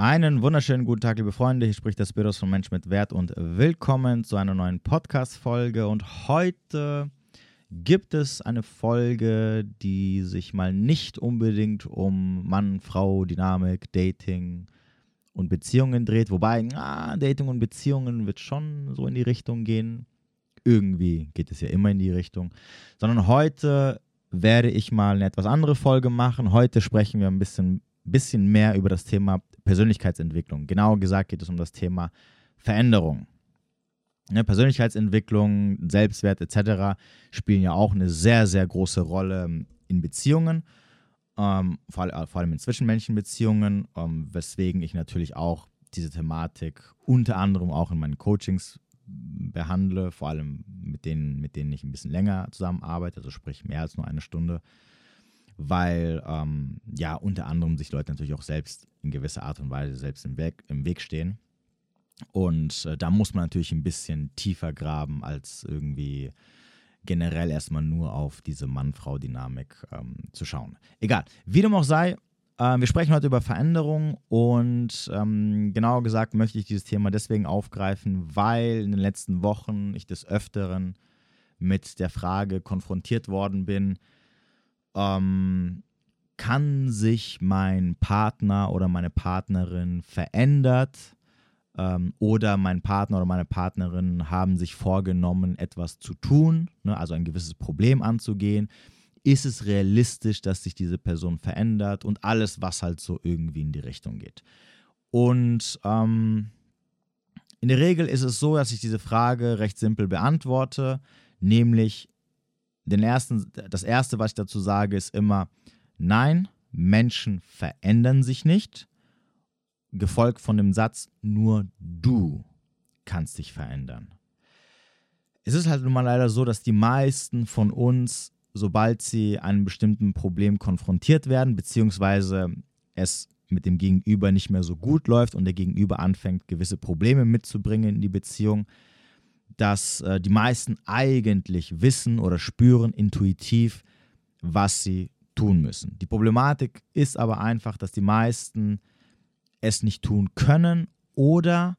Einen wunderschönen guten Tag, liebe Freunde. Hier spricht der Spiros von Mensch mit Wert und willkommen zu einer neuen Podcast-Folge. Und heute gibt es eine Folge, die sich mal nicht unbedingt um Mann, Frau, Dynamik, Dating und Beziehungen dreht. Wobei, ah, Dating und Beziehungen wird schon so in die Richtung gehen. Irgendwie geht es ja immer in die Richtung. Sondern heute werde ich mal eine etwas andere Folge machen. Heute sprechen wir ein bisschen bisschen mehr über das Thema Persönlichkeitsentwicklung. Genauer gesagt geht es um das Thema Veränderung. Ja, Persönlichkeitsentwicklung, Selbstwert etc. spielen ja auch eine sehr, sehr große Rolle in Beziehungen, ähm, vor, vor, allem in zwischenmenschlichen Beziehungen, ähm, weswegen ich natürlich auch diese Thematik unter anderem auch in meinen Coachings behandle, vor allem mit denen, mit denen ich ein bisschen länger zusammenarbeite, also sprich mehr als nur eine Stunde weil ähm, ja unter anderem sich Leute natürlich auch selbst in gewisser Art und Weise selbst im Weg, im Weg stehen. Und äh, da muss man natürlich ein bisschen tiefer graben, als irgendwie generell erstmal nur auf diese Mann-Frau-Dynamik ähm, zu schauen. Egal, wie dem auch sei, äh, wir sprechen heute über Veränderung und ähm, genauer gesagt möchte ich dieses Thema deswegen aufgreifen, weil in den letzten Wochen ich des Öfteren mit der Frage konfrontiert worden bin, ähm, kann sich mein Partner oder meine Partnerin verändert ähm, oder mein Partner oder meine Partnerin haben sich vorgenommen, etwas zu tun, ne, also ein gewisses Problem anzugehen. Ist es realistisch, dass sich diese Person verändert und alles, was halt so irgendwie in die Richtung geht. Und ähm, in der Regel ist es so, dass ich diese Frage recht simpel beantworte, nämlich den ersten, das erste, was ich dazu sage, ist immer, nein, Menschen verändern sich nicht, gefolgt von dem Satz, nur du kannst dich verändern. Es ist halt nun mal leider so, dass die meisten von uns, sobald sie einem bestimmten Problem konfrontiert werden, beziehungsweise es mit dem Gegenüber nicht mehr so gut läuft und der Gegenüber anfängt, gewisse Probleme mitzubringen in die Beziehung, dass äh, die meisten eigentlich wissen oder spüren intuitiv, was sie tun müssen. Die Problematik ist aber einfach, dass die meisten es nicht tun können oder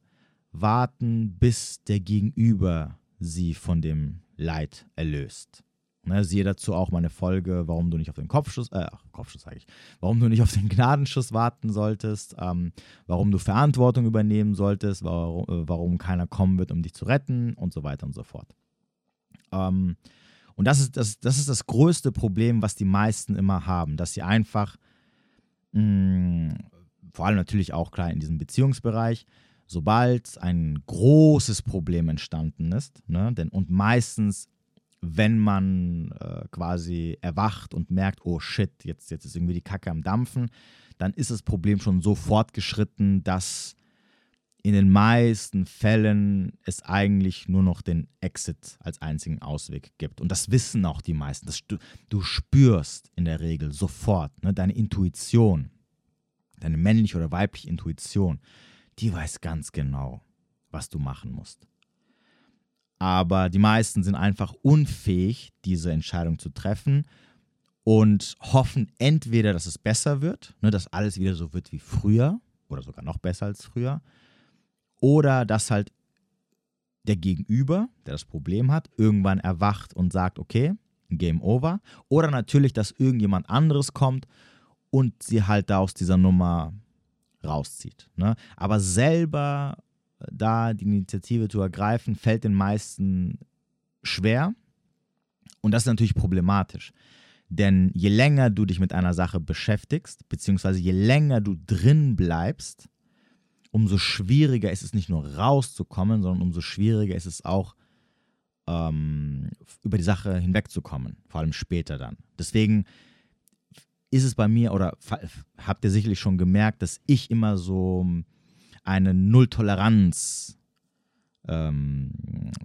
warten, bis der Gegenüber sie von dem Leid erlöst. Ne, siehe dazu auch meine Folge, warum du nicht auf den Kopfschuss, äh, Kopfschuss sage ich, warum du nicht auf den Gnadenschuss warten solltest, ähm, warum du Verantwortung übernehmen solltest, warum, äh, warum, keiner kommen wird, um dich zu retten und so weiter und so fort. Ähm, und das ist das, das ist das größte Problem, was die meisten immer haben, dass sie einfach, mh, mm, vor allem natürlich auch klar in diesem Beziehungsbereich, sobald ein großes Problem entstanden ist, ne, denn und meistens wenn man äh, quasi erwacht und merkt, oh shit, jetzt, jetzt ist irgendwie die Kacke am Dampfen, dann ist das Problem schon so fortgeschritten, dass in den meisten Fällen es eigentlich nur noch den Exit als einzigen Ausweg gibt. Und das wissen auch die meisten. Das, du, du spürst in der Regel sofort ne, deine Intuition, deine männliche oder weibliche Intuition, die weiß ganz genau, was du machen musst. Aber die meisten sind einfach unfähig, diese Entscheidung zu treffen und hoffen entweder, dass es besser wird, ne, dass alles wieder so wird wie früher oder sogar noch besser als früher, oder dass halt der Gegenüber, der das Problem hat, irgendwann erwacht und sagt, okay, Game over. Oder natürlich, dass irgendjemand anderes kommt und sie halt da aus dieser Nummer rauszieht. Ne? Aber selber da die Initiative zu ergreifen, fällt den meisten schwer. Und das ist natürlich problematisch. Denn je länger du dich mit einer Sache beschäftigst, beziehungsweise je länger du drin bleibst, umso schwieriger ist es nicht nur rauszukommen, sondern umso schwieriger ist es auch, ähm, über die Sache hinwegzukommen, vor allem später dann. Deswegen ist es bei mir, oder habt ihr sicherlich schon gemerkt, dass ich immer so eine Null-Toleranz-Taktik ähm,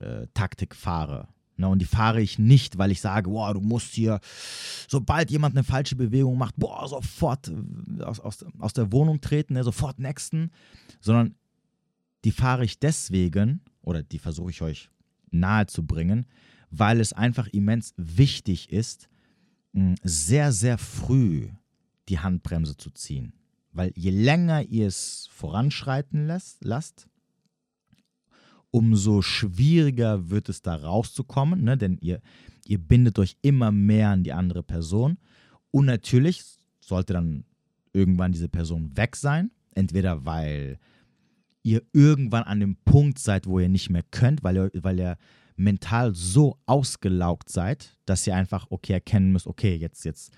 äh, fahre. Ne, und die fahre ich nicht, weil ich sage, boah, du musst hier, sobald jemand eine falsche Bewegung macht, boah, sofort äh, aus, aus, aus der Wohnung treten, ne, sofort nexten, sondern die fahre ich deswegen, oder die versuche ich euch nahe zu bringen, weil es einfach immens wichtig ist, sehr, sehr früh die Handbremse zu ziehen. Weil je länger ihr es voranschreiten lässt, lasst, umso schwieriger wird es da rauszukommen, ne? denn ihr, ihr bindet euch immer mehr an die andere Person. Und natürlich sollte dann irgendwann diese Person weg sein, entweder weil ihr irgendwann an dem Punkt seid, wo ihr nicht mehr könnt, weil ihr, weil ihr mental so ausgelaugt seid, dass ihr einfach okay erkennen müsst, okay, jetzt, jetzt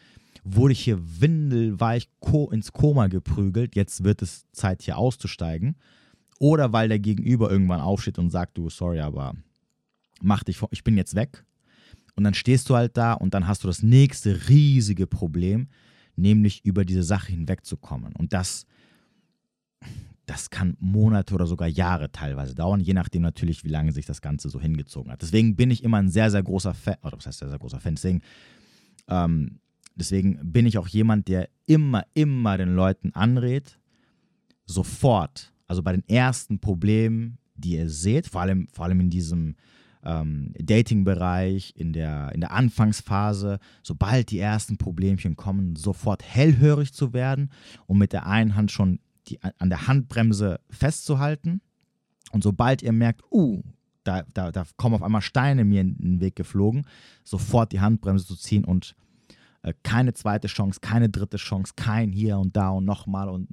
wurde ich hier windelweich ins Koma geprügelt, jetzt wird es Zeit hier auszusteigen. Oder weil der Gegenüber irgendwann aufsteht und sagt, du, sorry, aber mach dich ich bin jetzt weg. Und dann stehst du halt da und dann hast du das nächste riesige Problem, nämlich über diese Sache hinwegzukommen. Und das, das kann Monate oder sogar Jahre teilweise dauern, je nachdem natürlich, wie lange sich das Ganze so hingezogen hat. Deswegen bin ich immer ein sehr, sehr großer Fan, oder was heißt sehr, sehr großer Fan, deswegen, ähm, deswegen bin ich auch jemand, der immer, immer den Leuten anrät, sofort, also bei den ersten Problemen, die ihr seht, vor allem, vor allem in diesem ähm, Dating-Bereich, in der, in der Anfangsphase, sobald die ersten Problemchen kommen, sofort hellhörig zu werden und mit der einen Hand schon die, an der Handbremse festzuhalten. Und sobald ihr merkt, uh, da, da, da kommen auf einmal Steine mir in den Weg geflogen, sofort die Handbremse zu ziehen und keine zweite Chance, keine dritte Chance, kein hier und da und nochmal und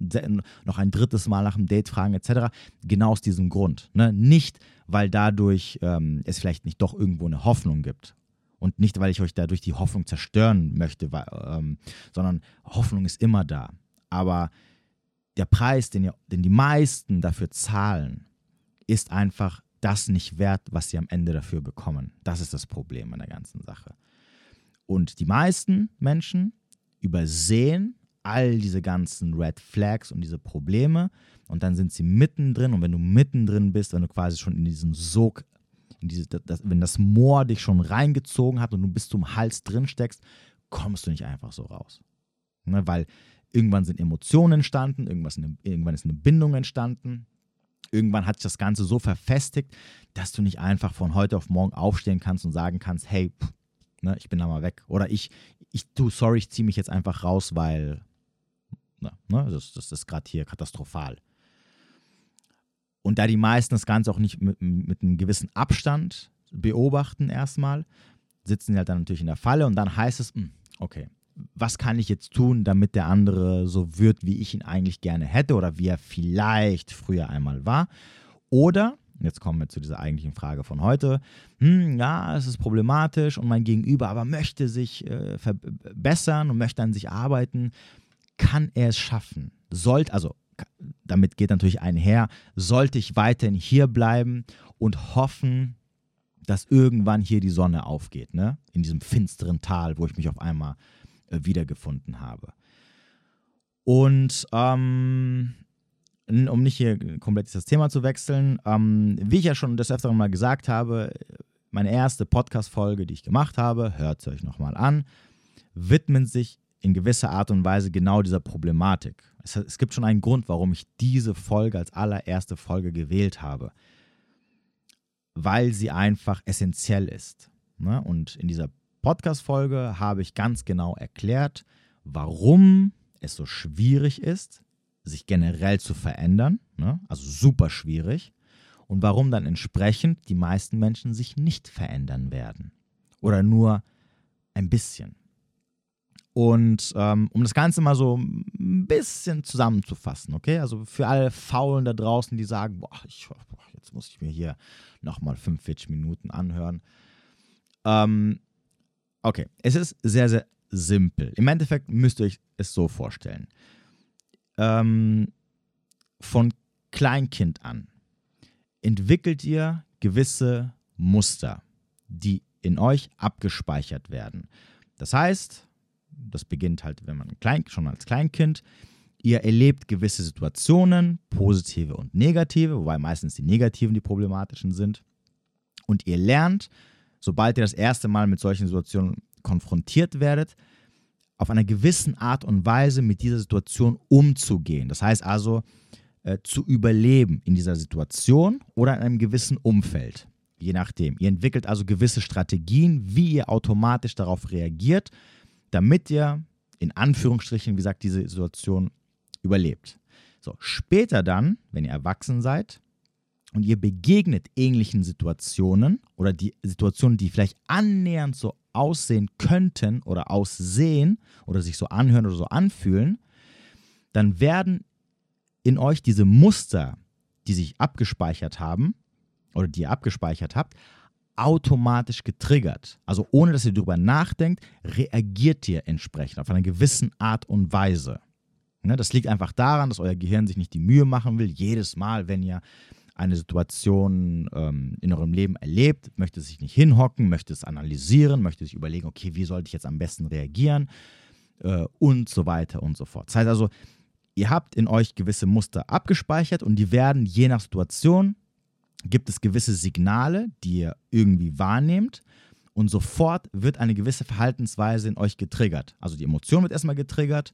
noch ein drittes Mal nach dem Date fragen etc. Genau aus diesem Grund. Ne? Nicht, weil dadurch ähm, es vielleicht nicht doch irgendwo eine Hoffnung gibt. Und nicht, weil ich euch dadurch die Hoffnung zerstören möchte, weil, ähm, sondern Hoffnung ist immer da. Aber der Preis, den, ihr, den die meisten dafür zahlen, ist einfach das nicht wert, was sie am Ende dafür bekommen. Das ist das Problem an der ganzen Sache. Und die meisten Menschen übersehen all diese ganzen Red Flags und diese Probleme und dann sind sie mittendrin und wenn du mittendrin bist, wenn du quasi schon in diesen Sog, in diese, das, wenn das Moor dich schon reingezogen hat und du bis zum Hals drin steckst, kommst du nicht einfach so raus. Ne, weil Irgendwann sind Emotionen entstanden, irgendwann, irgendwann ist eine Bindung entstanden. Irgendwann hat sich das Ganze so verfestigt, dass du nicht einfach von heute auf morgen aufstehen kannst und sagen kannst, hey, pff, ne, ich bin da mal weg. Oder ich, ich du, sorry, ich ziehe mich jetzt einfach raus, weil ne, ne, das, das ist gerade hier katastrophal. Und da die meisten das Ganze auch nicht mit, mit einem gewissen Abstand beobachten erstmal, sitzen sie halt dann natürlich in der Falle und dann heißt es, hm, okay, was kann ich jetzt tun, damit der andere so wird, wie ich ihn eigentlich gerne hätte oder wie er vielleicht früher einmal war. Oder, jetzt kommen wir zu dieser eigentlichen Frage von heute, hm, ja, es ist problematisch und mein Gegenüber aber möchte sich äh, verbessern und möchte an sich arbeiten. Kann er es schaffen? Sollte, also damit geht natürlich einher, sollte ich weiterhin hier bleiben und hoffen, dass irgendwann hier die Sonne aufgeht, ne? In diesem finsteren Tal, wo ich mich auf einmal äh, wiedergefunden habe. Und ähm, um nicht hier komplett das Thema zu wechseln, ähm, wie ich ja schon des Öfteren mal gesagt habe, meine erste Podcast-Folge, die ich gemacht habe, hört es euch nochmal an, widmet sich in gewisser Art und Weise genau dieser Problematik. Es, es gibt schon einen Grund, warum ich diese Folge als allererste Folge gewählt habe. Weil sie einfach essentiell ist. Ne? Und in dieser Podcast-Folge habe ich ganz genau erklärt, warum es so schwierig ist, sich generell zu verändern, ne? also super schwierig, und warum dann entsprechend die meisten Menschen sich nicht verändern werden oder nur ein bisschen. Und ähm, um das Ganze mal so ein bisschen zusammenzufassen, okay? Also für alle Faulen da draußen, die sagen, boah, ich, boah jetzt muss ich mir hier nochmal 45 Minuten anhören. Ähm, Okay, es ist sehr, sehr simpel. Im Endeffekt müsst ihr euch es so vorstellen. Ähm, von Kleinkind an entwickelt ihr gewisse Muster, die in euch abgespeichert werden. Das heißt, das beginnt halt, wenn man klein, schon als Kleinkind, ihr erlebt gewisse Situationen, positive und negative, wobei meistens die negativen die problematischen sind. Und ihr lernt, sobald ihr das erste Mal mit solchen Situationen konfrontiert werdet, auf einer gewissen Art und Weise mit dieser Situation umzugehen. Das heißt also, äh, zu überleben in dieser Situation oder in einem gewissen Umfeld. Je nachdem. Ihr entwickelt also gewisse Strategien, wie ihr automatisch darauf reagiert, damit ihr in Anführungsstrichen, wie gesagt, diese Situation überlebt. So, später dann, wenn ihr erwachsen seid und ihr begegnet ähnlichen Situationen oder die Situationen, die vielleicht annähernd so aussehen könnten oder aussehen oder sich so anhören oder so anfühlen, dann werden in euch diese Muster, die sich abgespeichert haben oder die ihr abgespeichert habt, automatisch getriggert. Also ohne dass ihr darüber nachdenkt, reagiert ihr entsprechend auf eine gewisse Art und Weise. Ne, das liegt einfach daran, dass euer Gehirn sich nicht die Mühe machen will, jedes Mal, wenn ihr eine Situation ähm, in eurem Leben erlebt, möchte sich nicht hinhocken, möchte es analysieren, möchte sich überlegen, okay, wie sollte ich jetzt am besten reagieren äh, und so weiter und so fort. Das heißt also, ihr habt in euch gewisse Muster abgespeichert und die werden je nach Situation gibt es gewisse Signale, die ihr irgendwie wahrnehmt und sofort wird eine gewisse Verhaltensweise in euch getriggert. Also die Emotion wird erstmal getriggert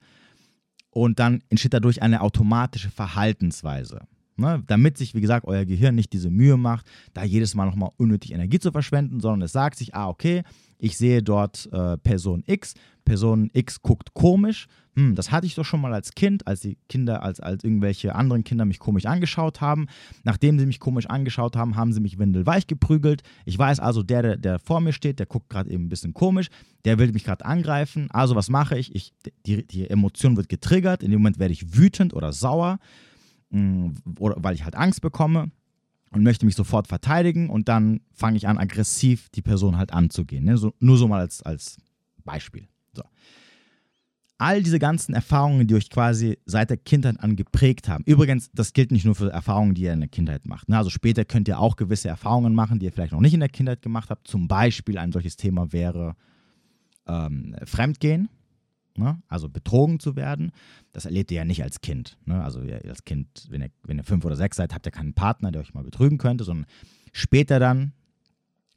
und dann entsteht dadurch eine automatische Verhaltensweise. Ne? Damit sich, wie gesagt, euer Gehirn nicht diese Mühe macht, da jedes Mal nochmal unnötig Energie zu verschwenden, sondern es sagt sich, ah, okay, ich sehe dort äh, Person X, Person X guckt komisch, hm, das hatte ich doch schon mal als Kind, als die Kinder, als, als irgendwelche anderen Kinder mich komisch angeschaut haben. Nachdem sie mich komisch angeschaut haben, haben sie mich windelweich geprügelt. Ich weiß also, der, der, der vor mir steht, der guckt gerade eben ein bisschen komisch, der will mich gerade angreifen. Also was mache ich? ich die, die Emotion wird getriggert, in dem Moment werde ich wütend oder sauer, mh, hm, oder, weil ich halt Angst bekomme und möchte mich sofort verteidigen und dann fange ich an, aggressiv die Person halt anzugehen. Ne? So, nur so mal als, als Beispiel. So. All diese ganzen Erfahrungen, die euch quasi seit der Kindheit an geprägt haben. Übrigens, das gilt nicht nur für Erfahrungen, die ihr in der Kindheit macht. Ne? Also später könnt ihr auch gewisse Erfahrungen machen, die ihr vielleicht noch nicht in der Kindheit gemacht habt. Zum Beispiel ein solches Thema wäre ähm, Fremdgehen. Ne? Also betrogen zu werden, das erlebt ihr ja nicht als Kind. Ne? Also als Kind, wenn ihr, wenn ihr fünf oder sechs seid, habt ihr keinen Partner, der euch mal betrügen könnte, sondern später dann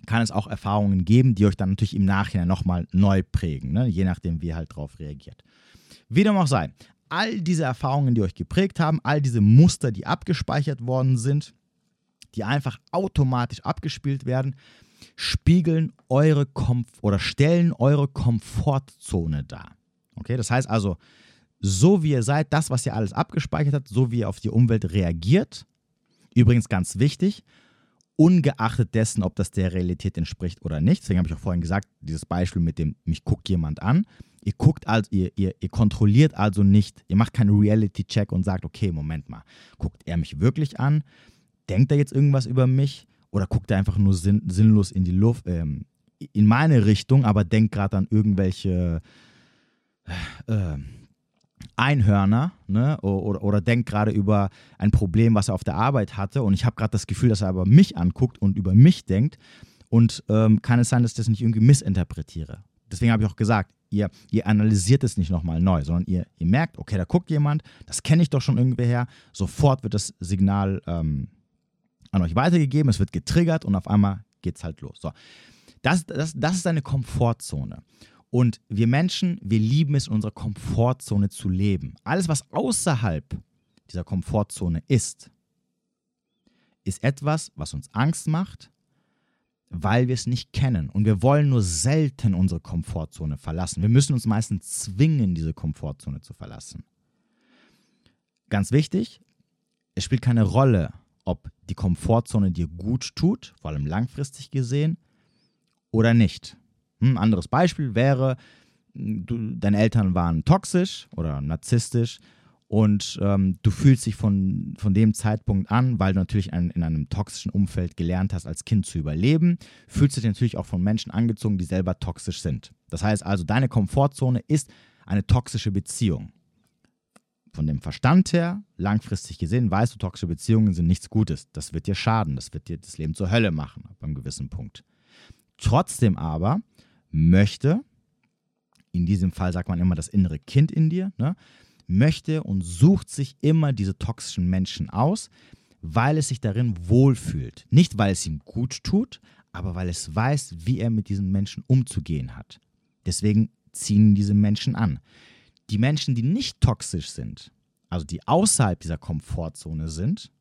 kann es auch Erfahrungen geben, die euch dann natürlich im Nachhinein nochmal neu prägen, ne? je nachdem, wie ihr halt drauf reagiert. Wie dem auch sei, all diese Erfahrungen, die euch geprägt haben, all diese Muster, die abgespeichert worden sind, die einfach automatisch abgespielt werden, spiegeln eure Komf oder stellen eure Komfortzone dar. Okay, das heißt also, so wie ihr seid, das, was ihr alles abgespeichert habt, so wie ihr auf die Umwelt reagiert, übrigens ganz wichtig, ungeachtet dessen, ob das der Realität entspricht oder nicht. Deswegen habe ich auch vorhin gesagt, dieses Beispiel mit dem, mich guckt jemand an. Ihr guckt also, ihr, ihr, ihr kontrolliert also nicht, ihr macht keinen Reality-Check und sagt, okay, Moment mal, guckt er mich wirklich an? Denkt er jetzt irgendwas über mich? Oder guckt er einfach nur sinn, sinnlos in die Luft, ähm, in meine Richtung, aber denkt gerade an irgendwelche äh, Einhörner ne? oder, oder denkt gerade über ein Problem, was er auf der Arbeit hatte und ich habe gerade das Gefühl, dass er aber mich anguckt und über mich denkt und ähm, kann es sein, dass ich das nicht irgendwie missinterpretiere. Deswegen habe ich auch gesagt, ihr, ihr analysiert es nicht nochmal neu, sondern ihr, ihr merkt, okay, da guckt jemand, das kenne ich doch schon irgendwie her, sofort wird das Signal ähm, an euch weitergegeben, es wird getriggert und auf einmal geht es halt los. So. Das, das, das ist eine Komfortzone. Und wir Menschen, wir lieben es, in unserer Komfortzone zu leben. Alles, was außerhalb dieser Komfortzone ist, ist etwas, was uns Angst macht, weil wir es nicht kennen. Und wir wollen nur selten unsere Komfortzone verlassen. Wir müssen uns meistens zwingen, diese Komfortzone zu verlassen. Ganz wichtig, es spielt keine Rolle, ob die Komfortzone dir gut tut, vor allem langfristig gesehen, oder nicht. Ein hm, anderes Beispiel wäre, du, deine Eltern waren toxisch oder narzisstisch und ähm, du fühlst dich von, von dem Zeitpunkt an, weil du natürlich ein, in einem toxischen Umfeld gelernt hast, als Kind zu überleben, fühlst du dich natürlich auch von Menschen angezogen, die selber toxisch sind. Das heißt also, deine Komfortzone ist eine toxische Beziehung. Von dem Verstand her, langfristig gesehen, weißt du, toxische Beziehungen sind nichts Gutes. Das wird dir schaden, das wird dir das Leben zur Hölle machen, ab einem gewissen Punkt. Trotzdem aber möchte, in diesem Fall sagt man immer das innere Kind in dir, ne, möchte und sucht sich immer diese toxischen Menschen aus, weil es sich darin wohlfühlt. Nicht, weil es ihm gut tut, aber weil es weiß, wie er mit diesen Menschen umzugehen hat. Deswegen ziehen diese Menschen an. Die Menschen, die nicht toxisch sind, also die außerhalb dieser Komfortzone sind,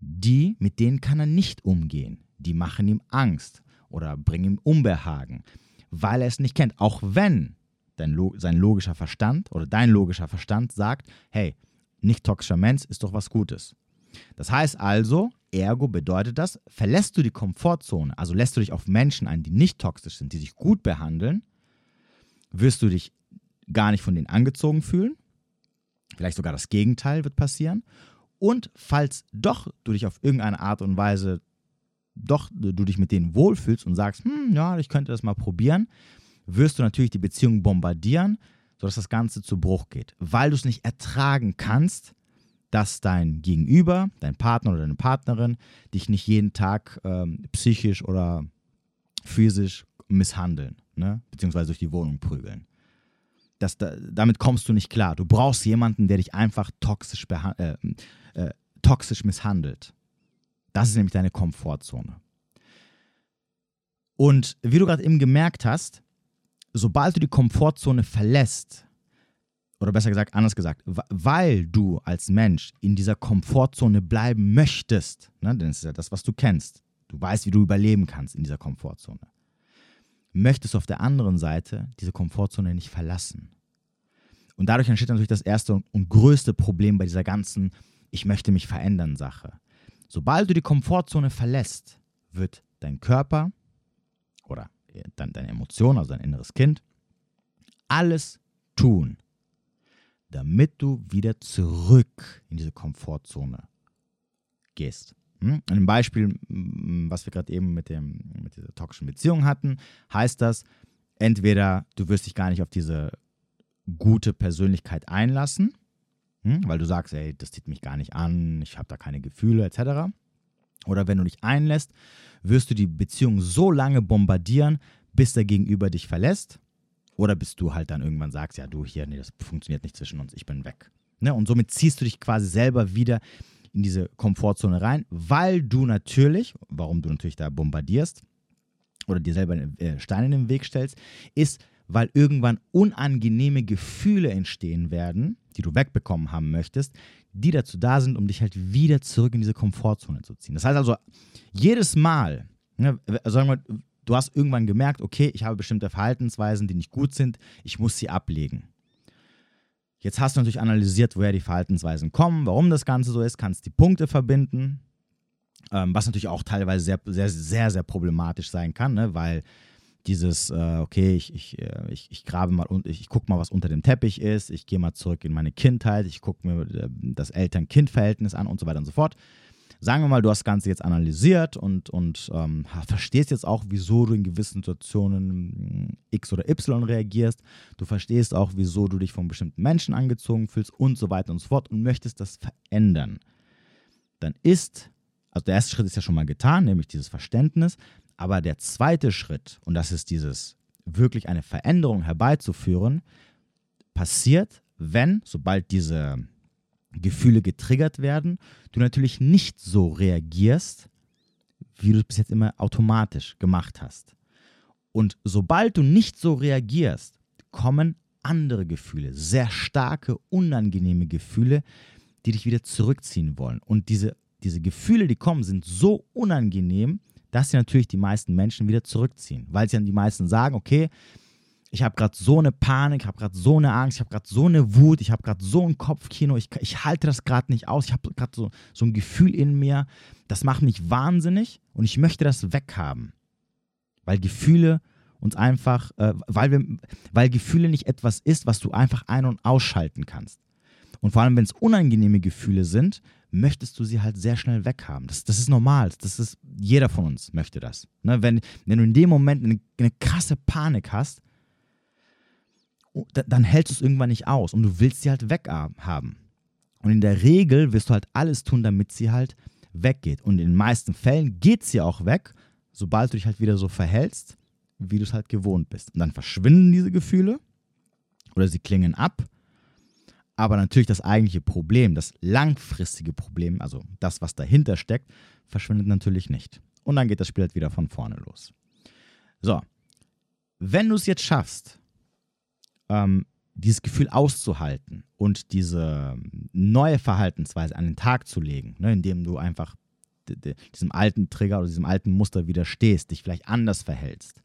die, mit denen kann er nicht umgehen. Die machen ihm Angst oder bringen ihm Unbehagen, weil er es nicht kennt. Auch wenn sein logischer Verstand oder dein logischer Verstand sagt, hey, nicht toxischer Mensch ist doch was Gutes. Das heißt also, ergo bedeutet das, verlässt du die Komfortzone, also lässt du dich auf Menschen ein, die nicht toxisch sind, die sich gut behandeln, wirst du dich gar nicht von denen angezogen fühlen. Vielleicht sogar das Gegenteil wird passieren. Und falls doch du dich auf irgendeine Art und Weise, doch du dich mit denen wohlfühlst und sagst, hm, ja, ich könnte das mal probieren, wirst du natürlich die Beziehung bombardieren, sodass das Ganze zu Bruch geht. Weil du es nicht ertragen kannst, dass dein Gegenüber, dein Partner oder deine Partnerin dich nicht jeden Tag ähm, psychisch oder physisch misshandeln, ne? beziehungsweise durch die Wohnung prügeln. Das, da, damit kommst du nicht klar. Du brauchst jemanden, der dich einfach toxisch, äh, äh, toxisch misshandelt. Das ist nämlich deine Komfortzone. Und wie du gerade eben gemerkt hast, sobald du die Komfortzone verlässt, oder besser gesagt, anders gesagt, weil du als Mensch in dieser Komfortzone bleiben möchtest, ne, denn das ist ja das, was du kennst, du weißt, wie du überleben kannst in dieser Komfortzone, möchtest du auf der anderen Seite diese Komfortzone nicht verlassen. Und dadurch entsteht natürlich das erste und größte Problem bei dieser ganzen Ich möchte mich verändern Sache. Sobald du die Komfortzone verlässt, wird dein Körper oder dann deine Emotion, also dein inneres Kind, alles tun, damit du wieder zurück in diese Komfortzone gehst. Hm? Ein Beispiel, was wir gerade eben mit, dem, mit dieser toxischen Beziehung hatten, heißt das, entweder du wirst dich gar nicht auf diese gute Persönlichkeit einlassen, hm? weil du sagst, ey, das zieht mich gar nicht an, ich habe da keine Gefühle etc. Oder wenn du dich einlässt, wirst du die Beziehung so lange bombardieren, bis der Gegenüber dich verlässt oder bis du halt dann irgendwann sagst, ja, du hier, nee, das funktioniert nicht zwischen uns, ich bin weg. Ne? Und somit ziehst du dich quasi selber wieder in diese Komfortzone rein, weil du natürlich, warum du natürlich da bombardierst oder dir selber äh, Steine in den Weg stellst, ist, weil irgendwann unangenehme Gefühle entstehen werden, die du wegbekommen haben möchtest, die dazu da sind, um dich halt wieder zurück in diese Komfortzone zu ziehen. Das heißt also, jedes Mal, ne, sagen wir, du hast irgendwann gemerkt, okay, ich habe bestimmte Verhaltensweisen, die nicht gut sind, ich muss sie ablegen. Jetzt hast du natürlich analysiert, woher die Verhaltensweisen kommen, warum das Ganze so ist, kannst die Punkte verbinden, ähm, was natürlich auch teilweise sehr, sehr, sehr, sehr problematisch sein kann, ne? weil dieses, äh, okay, ich, ich, äh, ich, ich grabe mal und ich, ich gucke mal, was unter dem Teppich ist, ich gehe mal zurück in meine Kindheit, ich gucke mir äh, das Eltern-Kind-Verhältnis an und so weiter und so fort. Sagen wir mal, du hast das Ganze jetzt analysiert und, und ähm, verstehst jetzt auch, wieso du in gewissen Situationen hm, X oder Y reagierst. Du verstehst auch, wieso du dich von bestimmten Menschen angezogen fühlst und so weiter und so fort und möchtest das verändern. Dann ist, also der erste Schritt ist ja schon mal getan, nämlich dieses Verständnis. Aber der zweite Schritt, und das ist dieses wirklich eine Veränderung herbeizuführen, passiert, wenn, sobald diese Gefühle getriggert werden, du natürlich nicht so reagierst, wie du es bis jetzt immer automatisch gemacht hast. Und sobald du nicht so reagierst, kommen andere Gefühle, sehr starke, unangenehme Gefühle, die dich wieder zurückziehen wollen. Und diese, diese Gefühle, die kommen, sind so unangenehm, dass sie natürlich die meisten Menschen wieder zurückziehen, weil sie dann die meisten sagen, okay, ich habe gerade so eine Panik, ich habe gerade so eine Angst, ich habe gerade so eine Wut, ich habe gerade so ein Kopfkino, ich, ich halte das gerade nicht aus, ich habe gerade so, so ein Gefühl in mir, das macht mich wahnsinnig und ich möchte das weghaben. Weil Gefühle uns einfach, äh, weil, wir, weil Gefühle nicht etwas ist, was du einfach ein- und ausschalten kannst. Und vor allem, wenn es unangenehme Gefühle sind, möchtest du sie halt sehr schnell weghaben. Das, das ist normal. Das ist, jeder von uns möchte das. Ne? Wenn, wenn du in dem Moment eine, eine krasse Panik hast, oh, dann hältst du es irgendwann nicht aus und du willst sie halt weghaben. Und in der Regel wirst du halt alles tun, damit sie halt weggeht. Und in den meisten Fällen geht sie auch weg, sobald du dich halt wieder so verhältst, wie du es halt gewohnt bist. Und dann verschwinden diese Gefühle oder sie klingen ab aber natürlich das eigentliche Problem, das langfristige Problem, also das, was dahinter steckt, verschwindet natürlich nicht. Und dann geht das Spiel halt wieder von vorne los. So, wenn du es jetzt schaffst, ähm, dieses Gefühl auszuhalten und diese neue Verhaltensweise an den Tag zu legen, ne, indem du einfach diesem alten Trigger oder diesem alten Muster widerstehst, dich vielleicht anders verhältst,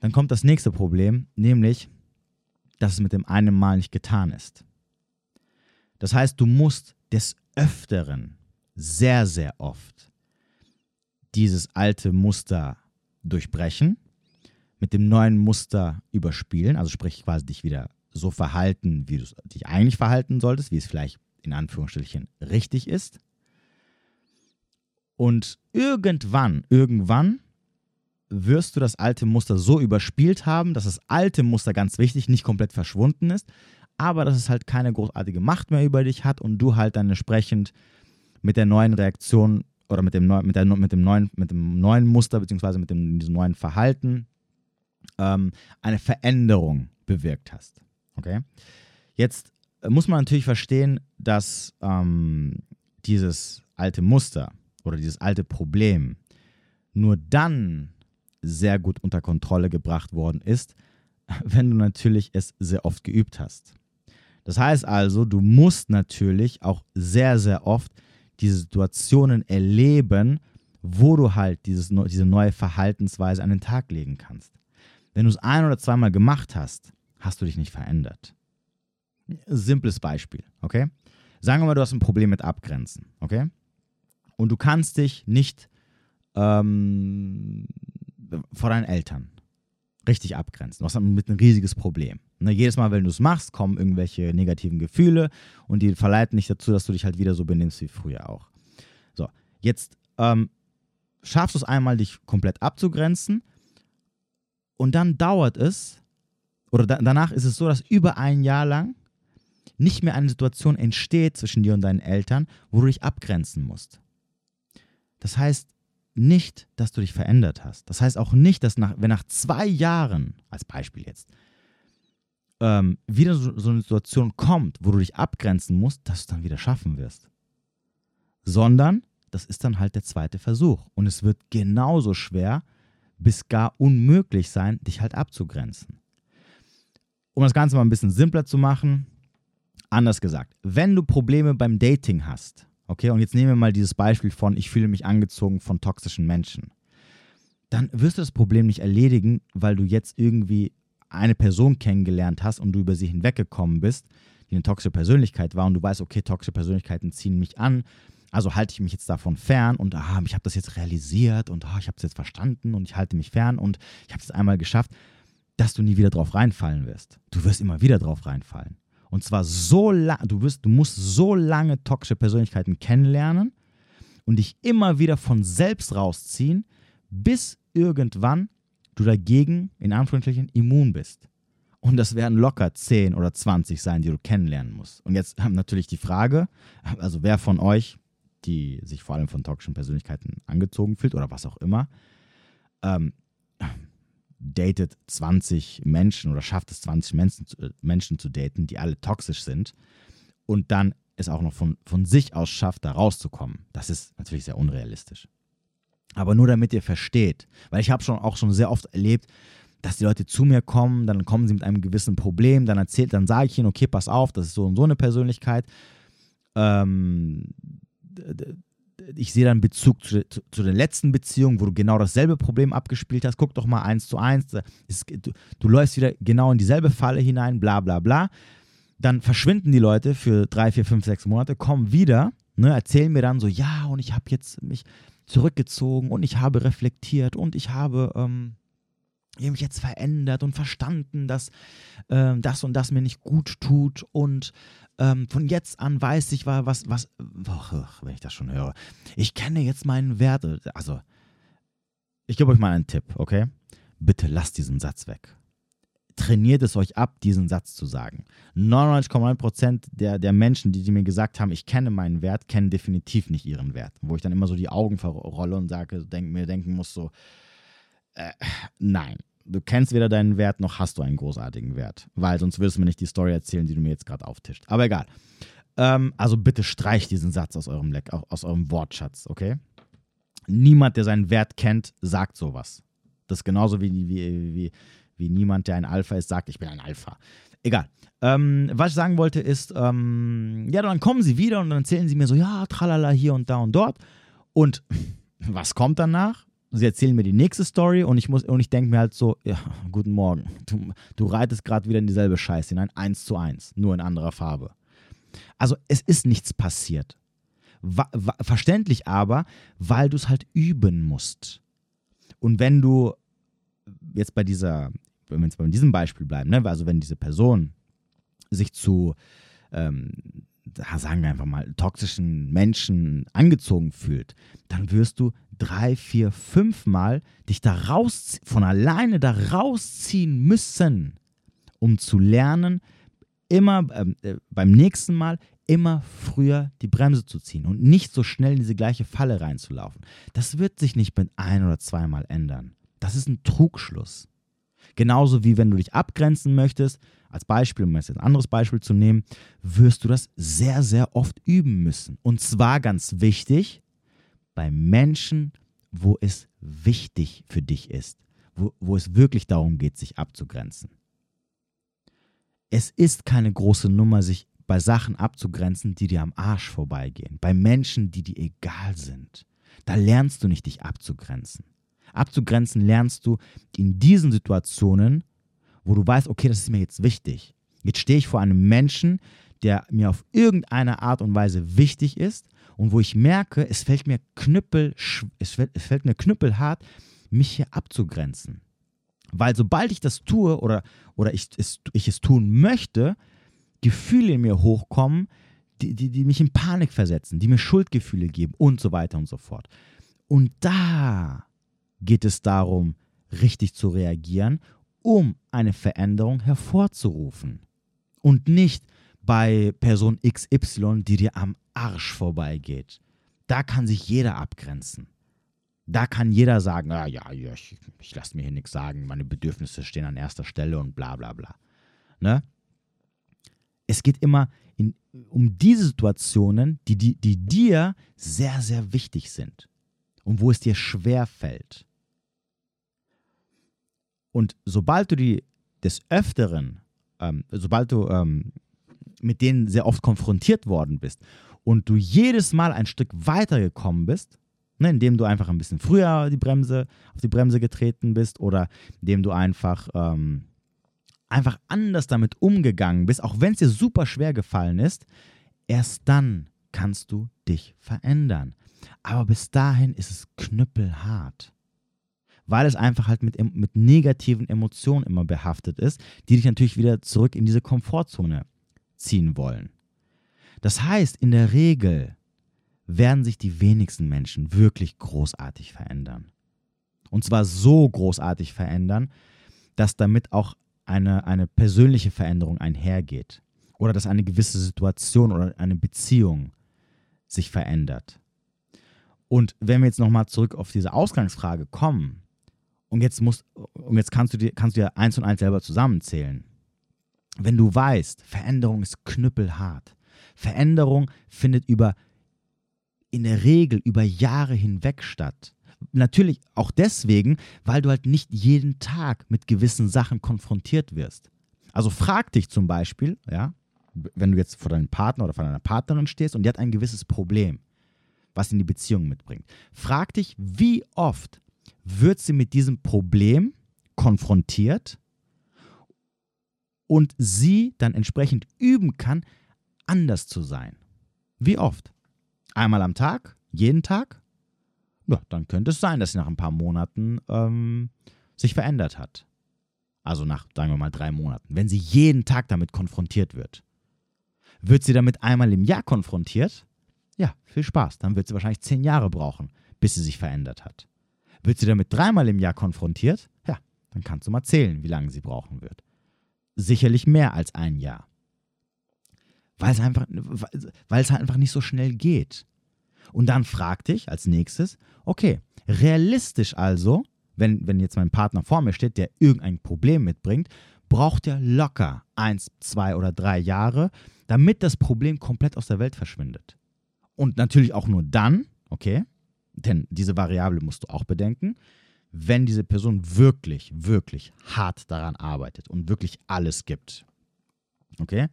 dann kommt das nächste Problem, nämlich dass es mit dem einen Mal nicht getan ist. Das heißt, du musst des Öfteren sehr, sehr oft dieses alte Muster durchbrechen, mit dem neuen Muster überspielen, also sprich quasi dich wieder so verhalten, wie du dich eigentlich verhalten solltest, wie es vielleicht in Anführungsstrichen richtig ist. Und irgendwann, irgendwann wirst du das alte Muster so überspielt haben, dass das alte Muster ganz wichtig nicht komplett verschwunden ist, aber dass es halt keine großartige Macht mehr über dich hat und du halt dann entsprechend mit der neuen Reaktion oder mit dem, mit der, mit dem, neuen, mit dem neuen Muster beziehungsweise mit dem diesem neuen Verhalten ähm, eine Veränderung bewirkt hast. Okay? Jetzt muss man natürlich verstehen, dass ähm, dieses alte Muster oder dieses alte Problem nur dann sehr gut unter Kontrolle gebracht worden ist, wenn du natürlich es sehr oft geübt hast. Das heißt also, du musst natürlich auch sehr, sehr oft diese Situationen erleben, wo du halt dieses, diese neue Verhaltensweise an den Tag legen kannst. Wenn du es ein oder zweimal gemacht hast, hast du dich nicht verändert. Simples Beispiel, okay? Sagen wir mal, du hast ein Problem mit Abgrenzen, okay? Und du kannst dich nicht ähm, vor deinen Eltern richtig abgrenzen. Du hast damit ein riesiges Problem. Ne, jedes Mal, wenn du es machst, kommen irgendwelche negativen Gefühle und die verleiten dich dazu, dass du dich halt wieder so benimmst wie früher auch. So, jetzt ähm, schaffst du es einmal, dich komplett abzugrenzen und dann dauert es, oder da, danach ist es so, dass über ein Jahr lang nicht mehr eine Situation entsteht zwischen dir und deinen Eltern, wo du dich abgrenzen musst. Das heißt nicht, dass du dich verändert hast. Das heißt auch nicht, dass nach, wenn nach zwei Jahren, als Beispiel jetzt, ähm, wieder so, so eine Situation kommt, wo du dich abgrenzen musst, dass du es dann wieder schaffen wirst. Sondern das ist dann halt der zweite Versuch. Und es wird genauso schwer bis gar unmöglich sein, dich halt abzugrenzen. Um das Ganze mal ein bisschen simpler zu machen, anders gesagt, wenn du Probleme beim Dating hast, okay, und jetzt nehmen wir mal dieses Beispiel von, ich fühle mich angezogen von toxischen Menschen, dann wirst du das Problem nicht erledigen, weil du jetzt irgendwie eine Person kennengelernt hast und du über sie hinweggekommen bist, die eine toxische Persönlichkeit war und du weißt, okay, toxische Persönlichkeiten ziehen mich an, also halte ich mich jetzt davon fern und ah, ich habe das jetzt realisiert und ah, ich habe es jetzt verstanden und ich halte mich fern und ich habe es einmal geschafft, dass du nie wieder drauf reinfallen wirst. Du wirst immer wieder drauf reinfallen. Und zwar so lange, du, du musst so lange toxische Persönlichkeiten kennenlernen und dich immer wieder von selbst rausziehen, bis irgendwann du dagegen, in Anführungsstrichen, immun bist. Und das werden locker 10 oder 20 sein, die du kennenlernen musst. Und jetzt haben natürlich die Frage, also wer von euch, die sich vor allem von toxischen Persönlichkeiten angezogen fühlt oder was auch immer, ähm, datet 20 Menschen oder schafft es 20 Menschen, äh, Menschen zu daten, die alle toxisch sind und dann es auch noch von, von sich aus schafft, da rauszukommen. Das ist natürlich sehr unrealistisch. Aber nur damit ihr versteht, weil ich habe schon auch schon sehr oft erlebt, dass die Leute zu mir kommen, dann kommen sie mit einem gewissen Problem, dann erzählt, dann sage ich ihnen, okay, pass auf, das ist so und so eine Persönlichkeit. Ähm, ich sehe dann Bezug zu, zu, zu, der letzten Beziehung, wo du genau dasselbe Problem abgespielt hast. Guck doch mal eins zu eins. Es, du, du läufst wieder genau in dieselbe Falle hinein, bla bla bla. Dann verschwinden die Leute für drei, vier, fünf, sechs Monate, kommen wieder, ne, erzählen mir dann so, ja, und ich habe jetzt mich zurückgezogen und ich habe reflektiert und ich habe ähm, mich jetzt verändert und verstanden, dass ähm, das und das mir nicht gut tut und ähm, von jetzt an weiß ich, was, was, oh, wenn ich das schon höre, ich kenne jetzt meinen Wert. Also, ich gebe euch mal einen Tipp, okay? Bitte lasst diesen Satz weg trainiert es euch ab, diesen Satz zu sagen. 99,9% der, der Menschen, die, die mir gesagt haben, ich kenne meinen Wert, kennen definitiv nicht ihren Wert. Wo ich dann immer so die Augen verrolle und sage, denk, mir denken muss so, äh, nein, du kennst weder deinen Wert, noch hast du einen großartigen Wert. Weil sonst würdest du mir nicht die Story erzählen, die du mir jetzt gerade auftischt. Aber egal. Ähm, also bitte streich diesen Satz aus eurem, Leck, aus eurem Wortschatz, okay? Niemand, der seinen Wert kennt, sagt sowas. Das ist genauso wie, wie, wie, wie niemand, der ein Alpha ist, sagt, ich bin ein Alpha. Egal. Ähm, was ich sagen wollte ist, ähm, ja, dann kommen sie wieder und dann erzählen sie mir so, ja, tralala hier und da und dort. Und was kommt danach? Sie erzählen mir die nächste Story und ich, und ich denke mir halt so, ja, guten Morgen, du, du reitest gerade wieder in dieselbe Scheiße hinein, eins zu eins, nur in anderer Farbe. Also es ist nichts passiert. Wa verständlich aber, weil du es halt üben musst. Und wenn du jetzt bei dieser, wenn wir jetzt bei diesem Beispiel bleiben, ne, also wenn diese Person sich zu, ähm, sagen wir einfach mal, toxischen Menschen angezogen fühlt, dann wirst du drei, vier, fünf Mal dich da raus, von alleine da rausziehen müssen, um zu lernen, immer ähm, äh, beim nächsten Mal immer früher die Bremse zu ziehen und nicht so schnell in diese gleiche Falle reinzulaufen. Das wird sich nicht mit ein oder zweimal ändern. Das ist ein Trugschluss. Genauso wie wenn du dich abgrenzen möchtest, als Beispiel, um jetzt ein anderes Beispiel zu nehmen, wirst du das sehr, sehr oft üben müssen. Und zwar ganz wichtig, bei Menschen, wo es wichtig für dich ist, wo, wo es wirklich darum geht, sich abzugrenzen. Es ist keine große Nummer, sich bei Sachen abzugrenzen, die dir am Arsch vorbeigehen, bei Menschen, die dir egal sind. Da lernst du nicht, dich abzugrenzen. Abzugrenzen lernst du in diesen Situationen, wo du weißt, okay, das ist mir jetzt wichtig. Jetzt stehe ich vor einem Menschen, der mir auf irgendeine Art und Weise wichtig ist und wo ich merke, es fällt mir knüppel, es fällt, es fällt mir knüppelhart, mich hier abzugrenzen. Weil sobald ich das tue oder, oder ich, es, ich es tun möchte, Gefühle in mir hochkommen, die, die, die mich in Panik versetzen, die mir Schuldgefühle geben und so weiter und so fort. Und da geht es darum, richtig zu reagieren, um eine Veränderung hervorzurufen. Und nicht bei Person XY, die dir am Arsch vorbeigeht. Da kann sich jeder abgrenzen. Da kann jeder sagen, ah, ja, ja, ich, ich lasse mir hier nichts sagen, meine Bedürfnisse stehen an erster Stelle und bla bla bla. Ne? Es geht immer in, um diese Situationen, die, die, die dir sehr, sehr wichtig sind und wo es dir schwer fällt. Und sobald du die des Öfteren, ähm, sobald du ähm, mit denen sehr oft konfrontiert worden bist und du jedes Mal ein Stück weiter gekommen bist, ne, indem du einfach ein bisschen früher die Bremse, auf die Bremse getreten bist oder indem du einfach ähm, einfach anders damit umgegangen bist, auch wenn es dir super schwer gefallen ist, erst dann kannst du dich verändern. Aber bis dahin ist es knüppelhart. Weil es einfach halt mit, mit negativen Emotionen immer behaftet ist, die dich natürlich wieder zurück in diese Komfortzone ziehen wollen. Das heißt, in der Regel werden sich die wenigsten Menschen wirklich großartig verändern. Und zwar so großartig verändern, dass damit auch eine, eine persönliche Veränderung einhergeht oder dass eine gewisse Situation oder eine Beziehung sich verändert. Und wenn wir jetzt nochmal zurück auf diese Ausgangsfrage kommen, und jetzt, musst, und jetzt kannst, du dir, kannst du dir eins und eins selber zusammenzählen. Wenn du weißt, Veränderung ist knüppelhart, Veränderung findet über in der Regel über Jahre hinweg statt natürlich auch deswegen, weil du halt nicht jeden Tag mit gewissen Sachen konfrontiert wirst. Also frag dich zum Beispiel, ja, wenn du jetzt vor deinem Partner oder vor deiner Partnerin stehst und die hat ein gewisses Problem, was in die Beziehung mitbringt. Frag dich, wie oft wird sie mit diesem Problem konfrontiert und sie dann entsprechend üben kann, anders zu sein. Wie oft? Einmal am Tag? Jeden Tag? ja, dann könnte es sein, dass sie nach ein paar Monaten ähm, sich verändert hat. Also nach, sagen wir mal, drei Monaten. Wenn sie jeden Tag damit konfrontiert wird. Wird sie damit einmal im Jahr konfrontiert? Ja, viel Spaß. Dann wird sie wahrscheinlich zehn Jahre brauchen, bis sie sich verändert hat. Wird sie damit dreimal im Jahr konfrontiert? Ja, dann kannst du mal zählen, wie lange sie brauchen wird. Sicherlich mehr als ein Jahr. Weil es einfach, weil es halt einfach nicht so schnell geht. Und dann frag dich als nächstes, okay, realistisch also, wenn, wenn jetzt mein Partner vor mir steht, der irgendein Problem mitbringt, braucht er locker eins, zwei oder drei Jahre, damit das Problem komplett aus der Welt verschwindet. Und natürlich auch nur dann, okay, denn diese Variable musst du auch bedenken, wenn diese Person wirklich, wirklich hart daran arbeitet und wirklich alles gibt. Okay?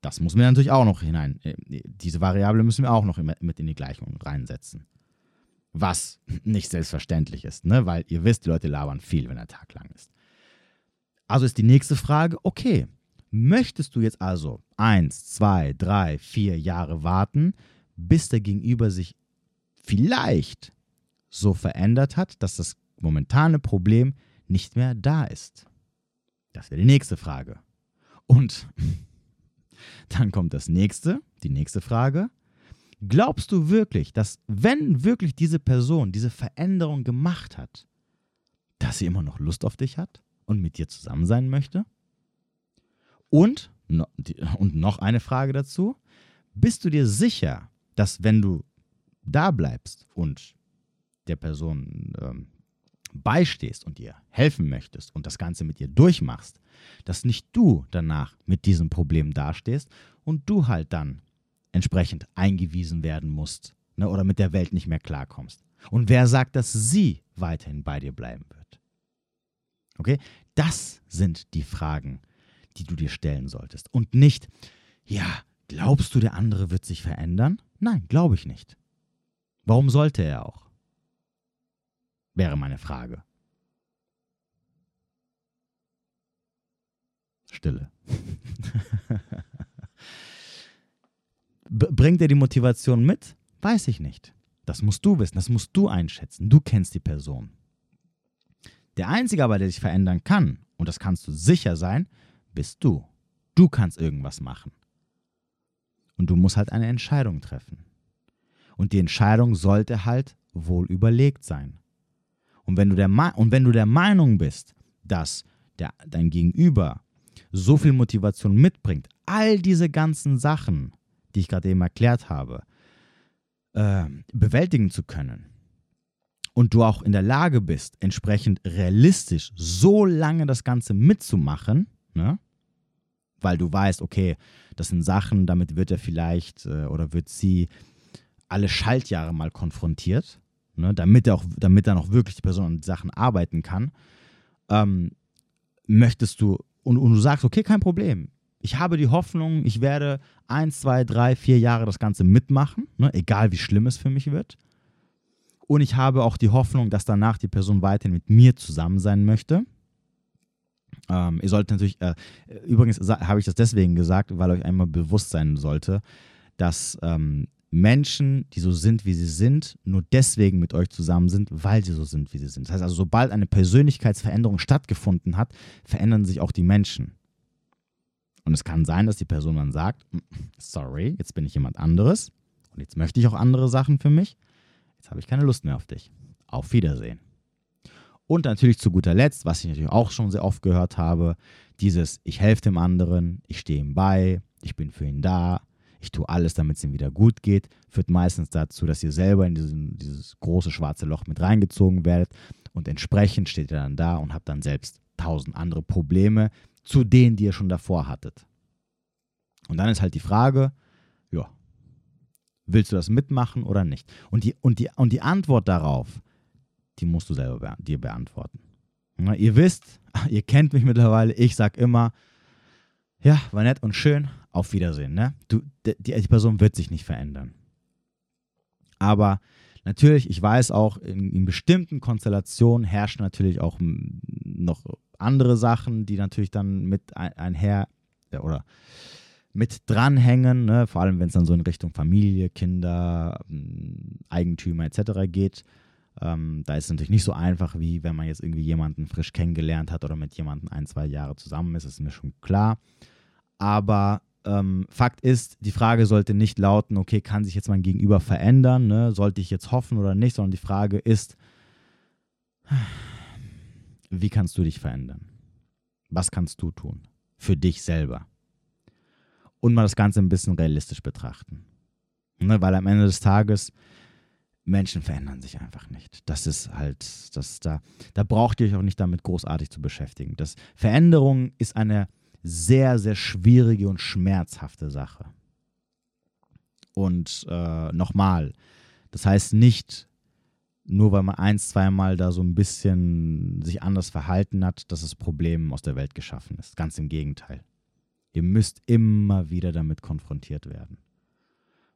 Das muss man natürlich auch noch hinein. Äh, diese Variable müssen wir auch noch mit in die Gleichung reinsetzen. Was nicht selbstverständlich ist, ne? weil ihr wisst, die Leute labern viel, wenn der Tag lang ist. Also ist die nächste Frage, okay, möchtest du jetzt also eins, zwei, drei, vier Jahre warten, bis der Gegenüber sich vielleicht so verändert hat, dass das momentane Problem nicht mehr da ist? Das wäre die nächste Frage. Und dann kommt das nächste, die nächste Frage. Glaubst du wirklich, dass wenn wirklich diese Person diese Veränderung gemacht hat, dass sie immer noch Lust auf dich hat? und mit dir zusammen sein möchte? Und, und noch eine Frage dazu. Bist du dir sicher, dass wenn du da bleibst und der Person ähm, beistehst und ihr helfen möchtest und das Ganze mit ihr durchmachst, dass nicht du danach mit diesem Problem dastehst und du halt dann entsprechend eingewiesen werden musst ne, oder mit der Welt nicht mehr klarkommst. Und wer sagt, dass sie weiterhin bei dir bleiben wird? Okay? Das sind die Fragen, die du dir stellen solltest. Und nicht, ja, glaubst du, der andere wird sich verändern? Nein, glaube ich nicht. Warum sollte er auch? Wäre meine Frage. Stille. Bringt er die Motivation mit? Weiß ich nicht. Das musst du wissen, das musst du einschätzen. Du kennst die Person. Der Einzige aber, der sich verändern kann, und das kannst du sicher sein, bist du. Du kannst irgendwas machen. Und du musst halt eine Entscheidung treffen. Und die Entscheidung sollte halt wohl überlegt sein. Und wenn du der, und wenn du der Meinung bist, dass der, dein Gegenüber so viel Motivation mitbringt, all diese ganzen Sachen, die ich gerade eben erklärt habe, äh, bewältigen zu können, und du auch in der Lage bist, entsprechend realistisch so lange das Ganze mitzumachen, ne? weil du weißt, okay, das sind Sachen, damit wird er vielleicht äh, oder wird sie alle Schaltjahre mal konfrontiert, ne? damit, er auch, damit dann auch wirklich die Person an Sachen arbeiten kann, ähm, möchtest du, und, und du sagst, okay, kein Problem, ich habe die Hoffnung, ich werde eins, zwei, drei, vier Jahre das Ganze mitmachen, ne? egal wie schlimm es für mich wird. Und ich habe auch die Hoffnung, dass danach die Person weiterhin mit mir zusammen sein möchte. Ähm, ihr solltet natürlich, äh, übrigens habe ich das deswegen gesagt, weil euch einmal bewusst sein sollte, dass ähm, Menschen, die so sind, wie sie sind, nur deswegen mit euch zusammen sind, weil sie so sind, wie sie sind. Das heißt also, sobald eine Persönlichkeitsveränderung stattgefunden hat, verändern sich auch die Menschen. Und es kann sein, dass die Person dann sagt, sorry, jetzt bin ich jemand anderes und jetzt möchte ich auch andere Sachen für mich. Jetzt habe ich keine Lust mehr auf dich. Auf Wiedersehen. Und natürlich zu guter Letzt, was ich natürlich auch schon sehr oft gehört habe, dieses Ich helfe dem anderen, ich stehe ihm bei, ich bin für ihn da, ich tue alles, damit es ihm wieder gut geht, führt meistens dazu, dass ihr selber in diesen, dieses große schwarze Loch mit reingezogen werdet und entsprechend steht ihr dann da und habt dann selbst tausend andere Probleme zu denen, die ihr schon davor hattet. Und dann ist halt die Frage, ja, Willst du das mitmachen oder nicht? Und die, und die, und die Antwort darauf, die musst du selber be dir beantworten. Na, ihr wisst, ihr kennt mich mittlerweile, ich sag immer, ja, war nett und schön, auf Wiedersehen. Ne? Du, die, die Person wird sich nicht verändern. Aber natürlich, ich weiß auch, in, in bestimmten Konstellationen herrschen natürlich auch noch andere Sachen, die natürlich dann mit einher oder mit dranhängen, ne? vor allem wenn es dann so in Richtung Familie, Kinder, ähm, Eigentümer etc. geht. Ähm, da ist es natürlich nicht so einfach, wie wenn man jetzt irgendwie jemanden frisch kennengelernt hat oder mit jemandem ein, zwei Jahre zusammen ist, ist mir schon klar. Aber ähm, Fakt ist, die Frage sollte nicht lauten, okay, kann sich jetzt mein Gegenüber verändern, ne? sollte ich jetzt hoffen oder nicht, sondern die Frage ist, wie kannst du dich verändern? Was kannst du tun für dich selber? und mal das Ganze ein bisschen realistisch betrachten. Ne, weil am Ende des Tages Menschen verändern sich einfach nicht. Das ist halt, das da, da braucht ihr euch auch nicht damit großartig zu beschäftigen. Das, Veränderung ist eine sehr, sehr schwierige und schmerzhafte Sache. Und äh, nochmal, das heißt nicht, nur weil man ein, zweimal da so ein bisschen sich anders verhalten hat, dass das Problem aus der Welt geschaffen ist. Ganz im Gegenteil. Ihr müsst immer wieder damit konfrontiert werden.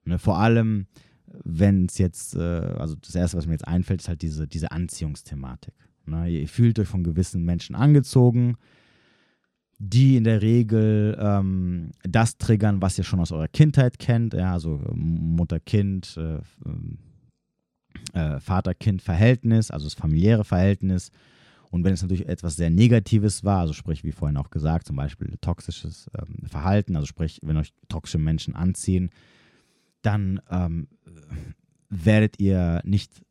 Ne, vor allem, wenn es jetzt, äh, also das Erste, was mir jetzt einfällt, ist halt diese, diese Anziehungsthematik. Ne? Ihr fühlt euch von gewissen Menschen angezogen, die in der Regel ähm, das triggern, was ihr schon aus eurer Kindheit kennt, ja, also Mutter-Kind, äh, äh, Vater-Kind-Verhältnis, also das familiäre Verhältnis. Und wenn es natürlich etwas sehr Negatives war, also sprich, wie vorhin auch gesagt, zum Beispiel toxisches ähm, Verhalten, also sprich, wenn euch toxische Menschen anziehen, dann ähm, werdet ihr nicht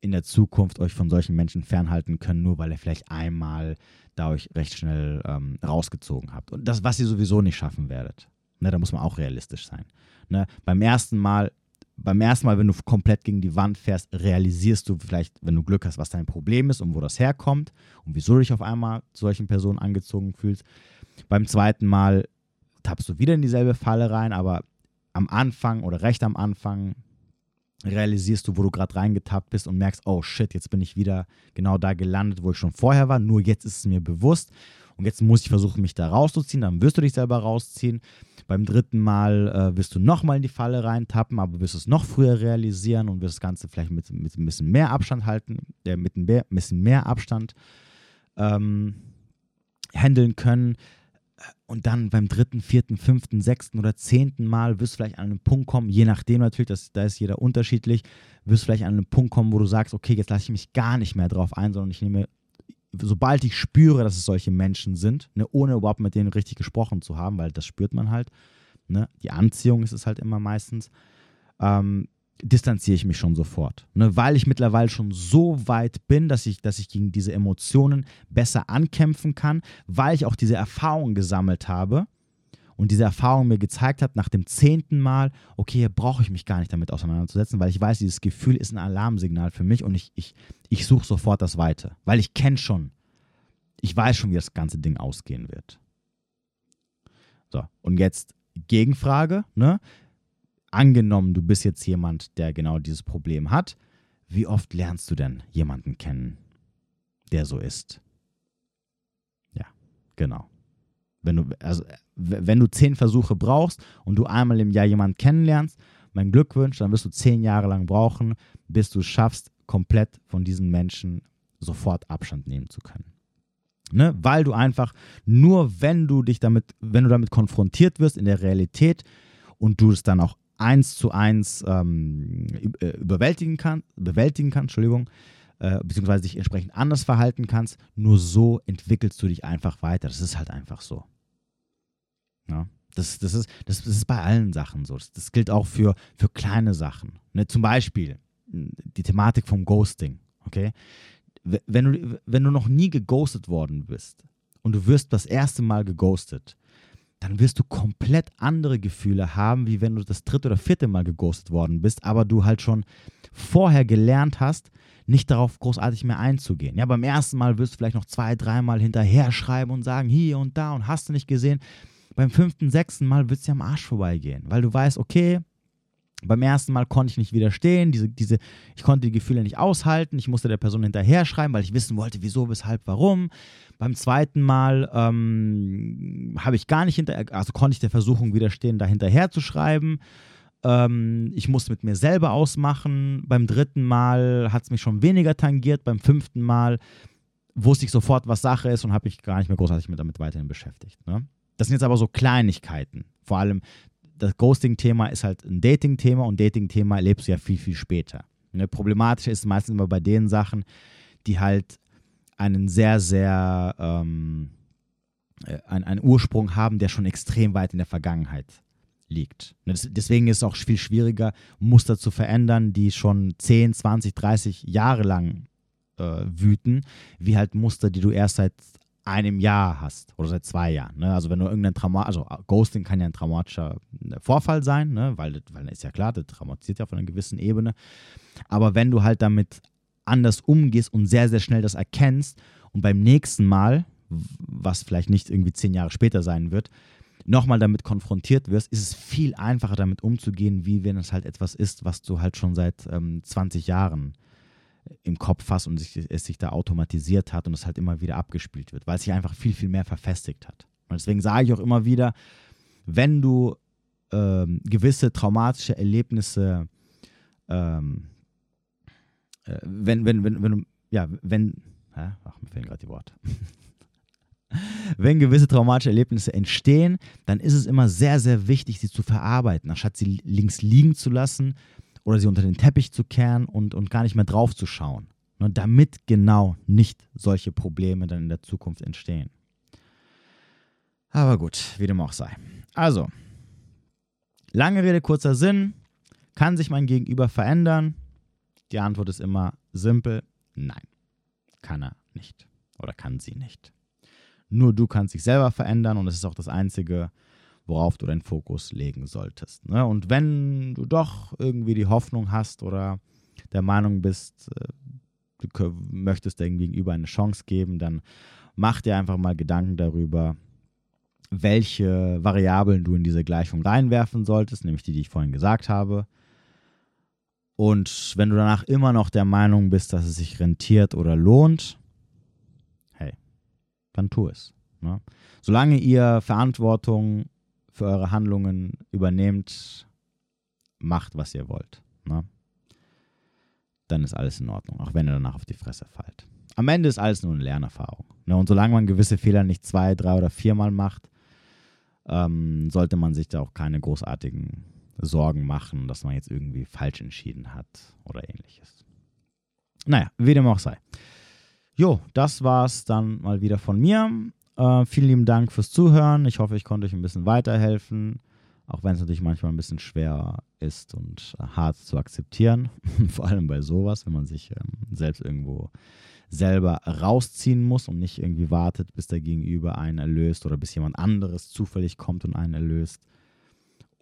in der Zukunft euch von solchen Menschen fernhalten können, nur weil ihr vielleicht einmal da euch recht schnell ähm, rausgezogen habt. Und das, was ihr sowieso nicht schaffen werdet. Ne, da muss man auch realistisch sein. Ne, beim ersten Mal, beim ersten Mal, wenn du komplett gegen die Wand fährst, realisierst du vielleicht, wenn du Glück hast, was dein Problem ist und wo das herkommt und wieso du dich auf einmal zu solchen Personen angezogen fühlst. Beim zweiten Mal tappst du wieder in dieselbe Falle rein, aber am Anfang oder recht am Anfang realisierst du, wo du gerade reingetappt bist und merkst, oh shit, jetzt bin ich wieder genau da gelandet, wo ich schon vorher war, nur jetzt ist es mir bewusst und jetzt muss ich versuchen, mich da rauszuziehen, dann wirst du dich selber rausziehen. Beim dritten Mal äh, wirst du nochmal in die Falle reintappen, aber wirst es noch früher realisieren und wirst das Ganze vielleicht mit, mit ein bisschen mehr Abstand halten, äh, mit ein bisschen mehr Abstand ähm, handeln können. Und dann beim dritten, vierten, fünften, sechsten oder zehnten Mal wirst du vielleicht an einen Punkt kommen, je nachdem natürlich, das, da ist jeder unterschiedlich, wirst du vielleicht an einen Punkt kommen, wo du sagst, okay, jetzt lasse ich mich gar nicht mehr drauf ein, sondern ich nehme, sobald ich spüre, dass es solche Menschen sind, ne, ohne überhaupt mit denen richtig gesprochen zu haben, weil das spürt man halt, ne, die Anziehung ist es halt immer meistens, ähm, distanziere ich mich schon sofort. Ne? Weil ich mittlerweile schon so weit bin, dass ich, dass ich gegen diese Emotionen besser ankämpfen kann, weil ich auch diese Erfahrung gesammelt habe und diese Erfahrung mir gezeigt hat, nach dem zehnten Mal, okay, hier brauche ich mich gar nicht damit auseinanderzusetzen, weil ich weiß, dieses Gefühl ist ein Alarmsignal für mich und ich, ich, ich suche sofort das Weite, weil ich kenne schon, ich weiß schon, wie das ganze Ding ausgehen wird. So, und jetzt Gegenfrage, ne? Angenommen, du bist jetzt jemand, der genau dieses Problem hat, wie oft lernst du denn jemanden kennen, der so ist? Ja, genau. Wenn du, also, wenn du zehn Versuche brauchst und du einmal im Jahr jemanden kennenlernst, mein Glückwunsch, dann wirst du zehn Jahre lang brauchen, bis du es schaffst, komplett von diesen Menschen sofort Abstand nehmen zu können. Ne? Weil du einfach nur, wenn du dich damit, wenn du damit konfrontiert wirst in der Realität und du es dann auch eins zu eins ähm, äh, überwältigen kann, bewältigen kann, Entschuldigung, äh, beziehungsweise dich entsprechend anders verhalten kannst. Nur so entwickelst du dich einfach weiter. Das ist halt einfach so. Ja? Das, das, ist, das, das ist bei allen Sachen so. Das, das gilt auch für, für kleine Sachen. Ne? Zum Beispiel die Thematik vom Ghosting. Okay? Wenn du, wenn du noch nie geghostet worden bist und du wirst das erste Mal geghostet, dann wirst du komplett andere Gefühle haben, wie wenn du das dritte oder vierte Mal geghostet worden bist, aber du halt schon vorher gelernt hast, nicht darauf großartig mehr einzugehen. Ja, beim ersten Mal wirst du vielleicht noch zwei, dreimal hinterher schreiben und sagen, hier und da und hast du nicht gesehen. Beim fünften, sechsten Mal wird es dir am Arsch vorbeigehen, weil du weißt, okay, beim ersten Mal konnte ich nicht widerstehen, diese, diese, ich konnte die Gefühle nicht aushalten, ich musste der Person hinterher schreiben, weil ich wissen wollte, wieso, weshalb, warum. Beim zweiten Mal ähm, habe ich gar nicht hinter, also konnte ich der Versuchung widerstehen, da hinterher zu schreiben. Ähm, ich musste mit mir selber ausmachen. Beim dritten Mal hat es mich schon weniger tangiert. Beim fünften Mal wusste ich sofort, was Sache ist und habe mich gar nicht mehr großartig mit damit weiterhin beschäftigt. Ne? Das sind jetzt aber so Kleinigkeiten. Vor allem das Ghosting-Thema ist halt ein Dating-Thema und Dating-Thema erlebst du ja viel, viel später. Ne? Problematisch ist meistens immer bei den Sachen, die halt einen sehr, sehr, ähm, äh, einen, einen Ursprung haben, der schon extrem weit in der Vergangenheit liegt. Ne? Deswegen ist es auch viel schwieriger, Muster zu verändern, die schon 10, 20, 30 Jahre lang äh, wüten, wie halt Muster, die du erst seit einem Jahr hast oder seit zwei Jahren. Ne? Also wenn du irgendein Trauma, also Ghosting kann ja ein traumatischer äh, Vorfall sein, ne? weil, weil ist ja klar, das traumatisiert ja auf einer gewissen Ebene. Aber wenn du halt damit anders umgehst und sehr, sehr schnell das erkennst und beim nächsten Mal, was vielleicht nicht irgendwie zehn Jahre später sein wird, nochmal damit konfrontiert wirst, ist es viel einfacher damit umzugehen, wie wenn es halt etwas ist, was du halt schon seit ähm, 20 Jahren im Kopf hast und sich, es sich da automatisiert hat und es halt immer wieder abgespielt wird, weil es sich einfach viel, viel mehr verfestigt hat. Und deswegen sage ich auch immer wieder, wenn du ähm, gewisse traumatische Erlebnisse ähm, äh, wenn, wenn, wenn, wenn, ja, wenn, hä? ach, mir fehlen gerade die Worte. wenn gewisse traumatische Erlebnisse entstehen, dann ist es immer sehr, sehr wichtig, sie zu verarbeiten, anstatt sie links liegen zu lassen oder sie unter den Teppich zu kehren und, und gar nicht mehr drauf zu schauen. Ne, damit genau nicht solche Probleme dann in der Zukunft entstehen. Aber gut, wie dem auch sei. Also, lange Rede, kurzer Sinn. Kann sich mein Gegenüber verändern? Die Antwort ist immer simpel, nein. Kann er nicht oder kann sie nicht. Nur du kannst dich selber verändern und das ist auch das Einzige, worauf du deinen Fokus legen solltest. Ne? Und wenn du doch irgendwie die Hoffnung hast oder der Meinung bist, äh, du möchtest deinem Gegenüber eine Chance geben, dann mach dir einfach mal Gedanken darüber, welche Variablen du in diese Gleichung reinwerfen solltest, nämlich die, die ich vorhin gesagt habe. Und wenn du danach immer noch der Meinung bist, dass es sich rentiert oder lohnt, hey, dann tu es. Ne? Solange ihr Verantwortung für eure Handlungen übernehmt, macht, was ihr wollt. Ne? Dann ist alles in Ordnung, auch wenn ihr danach auf die Fresse fallt. Am Ende ist alles nur eine Lernerfahrung. Ne? Und solange man gewisse Fehler nicht zwei, drei oder viermal macht, ähm, sollte man sich da auch keine großartigen Sorgen machen, dass man jetzt irgendwie falsch entschieden hat oder ähnliches. Naja, wie dem auch sei. Jo, das war's dann mal wieder von mir. Äh, vielen lieben Dank fürs Zuhören. Ich hoffe, ich konnte euch ein bisschen weiterhelfen, auch wenn es natürlich manchmal ein bisschen schwer ist und hart zu akzeptieren. Vor allem bei sowas, wenn man sich ähm, selbst irgendwo selber rausziehen muss und nicht irgendwie wartet, bis der Gegenüber einen erlöst oder bis jemand anderes zufällig kommt und einen erlöst.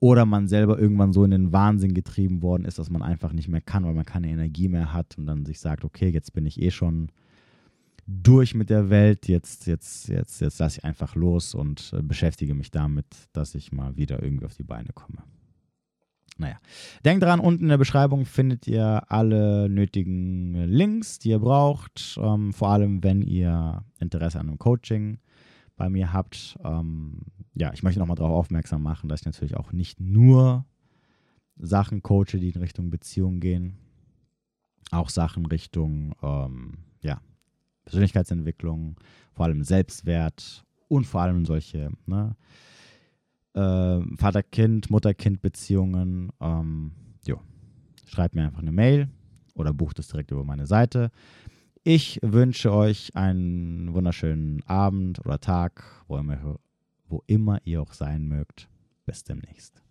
Oder man selber irgendwann so in den Wahnsinn getrieben worden ist, dass man einfach nicht mehr kann, weil man keine Energie mehr hat und dann sich sagt, okay, jetzt bin ich eh schon durch mit der Welt, jetzt, jetzt, jetzt, jetzt lasse ich einfach los und äh, beschäftige mich damit, dass ich mal wieder irgendwie auf die Beine komme. Naja, denkt dran, unten in der Beschreibung findet ihr alle nötigen Links, die ihr braucht. Ähm, vor allem, wenn ihr Interesse an einem Coaching bei mir habt. Ähm, ja, ich möchte nochmal darauf aufmerksam machen, dass ich natürlich auch nicht nur Sachen coache, die in Richtung Beziehung gehen, auch Sachen Richtung ähm, ja, Persönlichkeitsentwicklung, vor allem Selbstwert und vor allem solche ne, äh, Vater-Kind, Mutter-Kind-Beziehungen. Ähm, jo, schreibt mir einfach eine Mail oder bucht es direkt über meine Seite. Ich wünsche euch einen wunderschönen Abend oder Tag, wo immer, wo immer ihr auch sein mögt. Bis demnächst.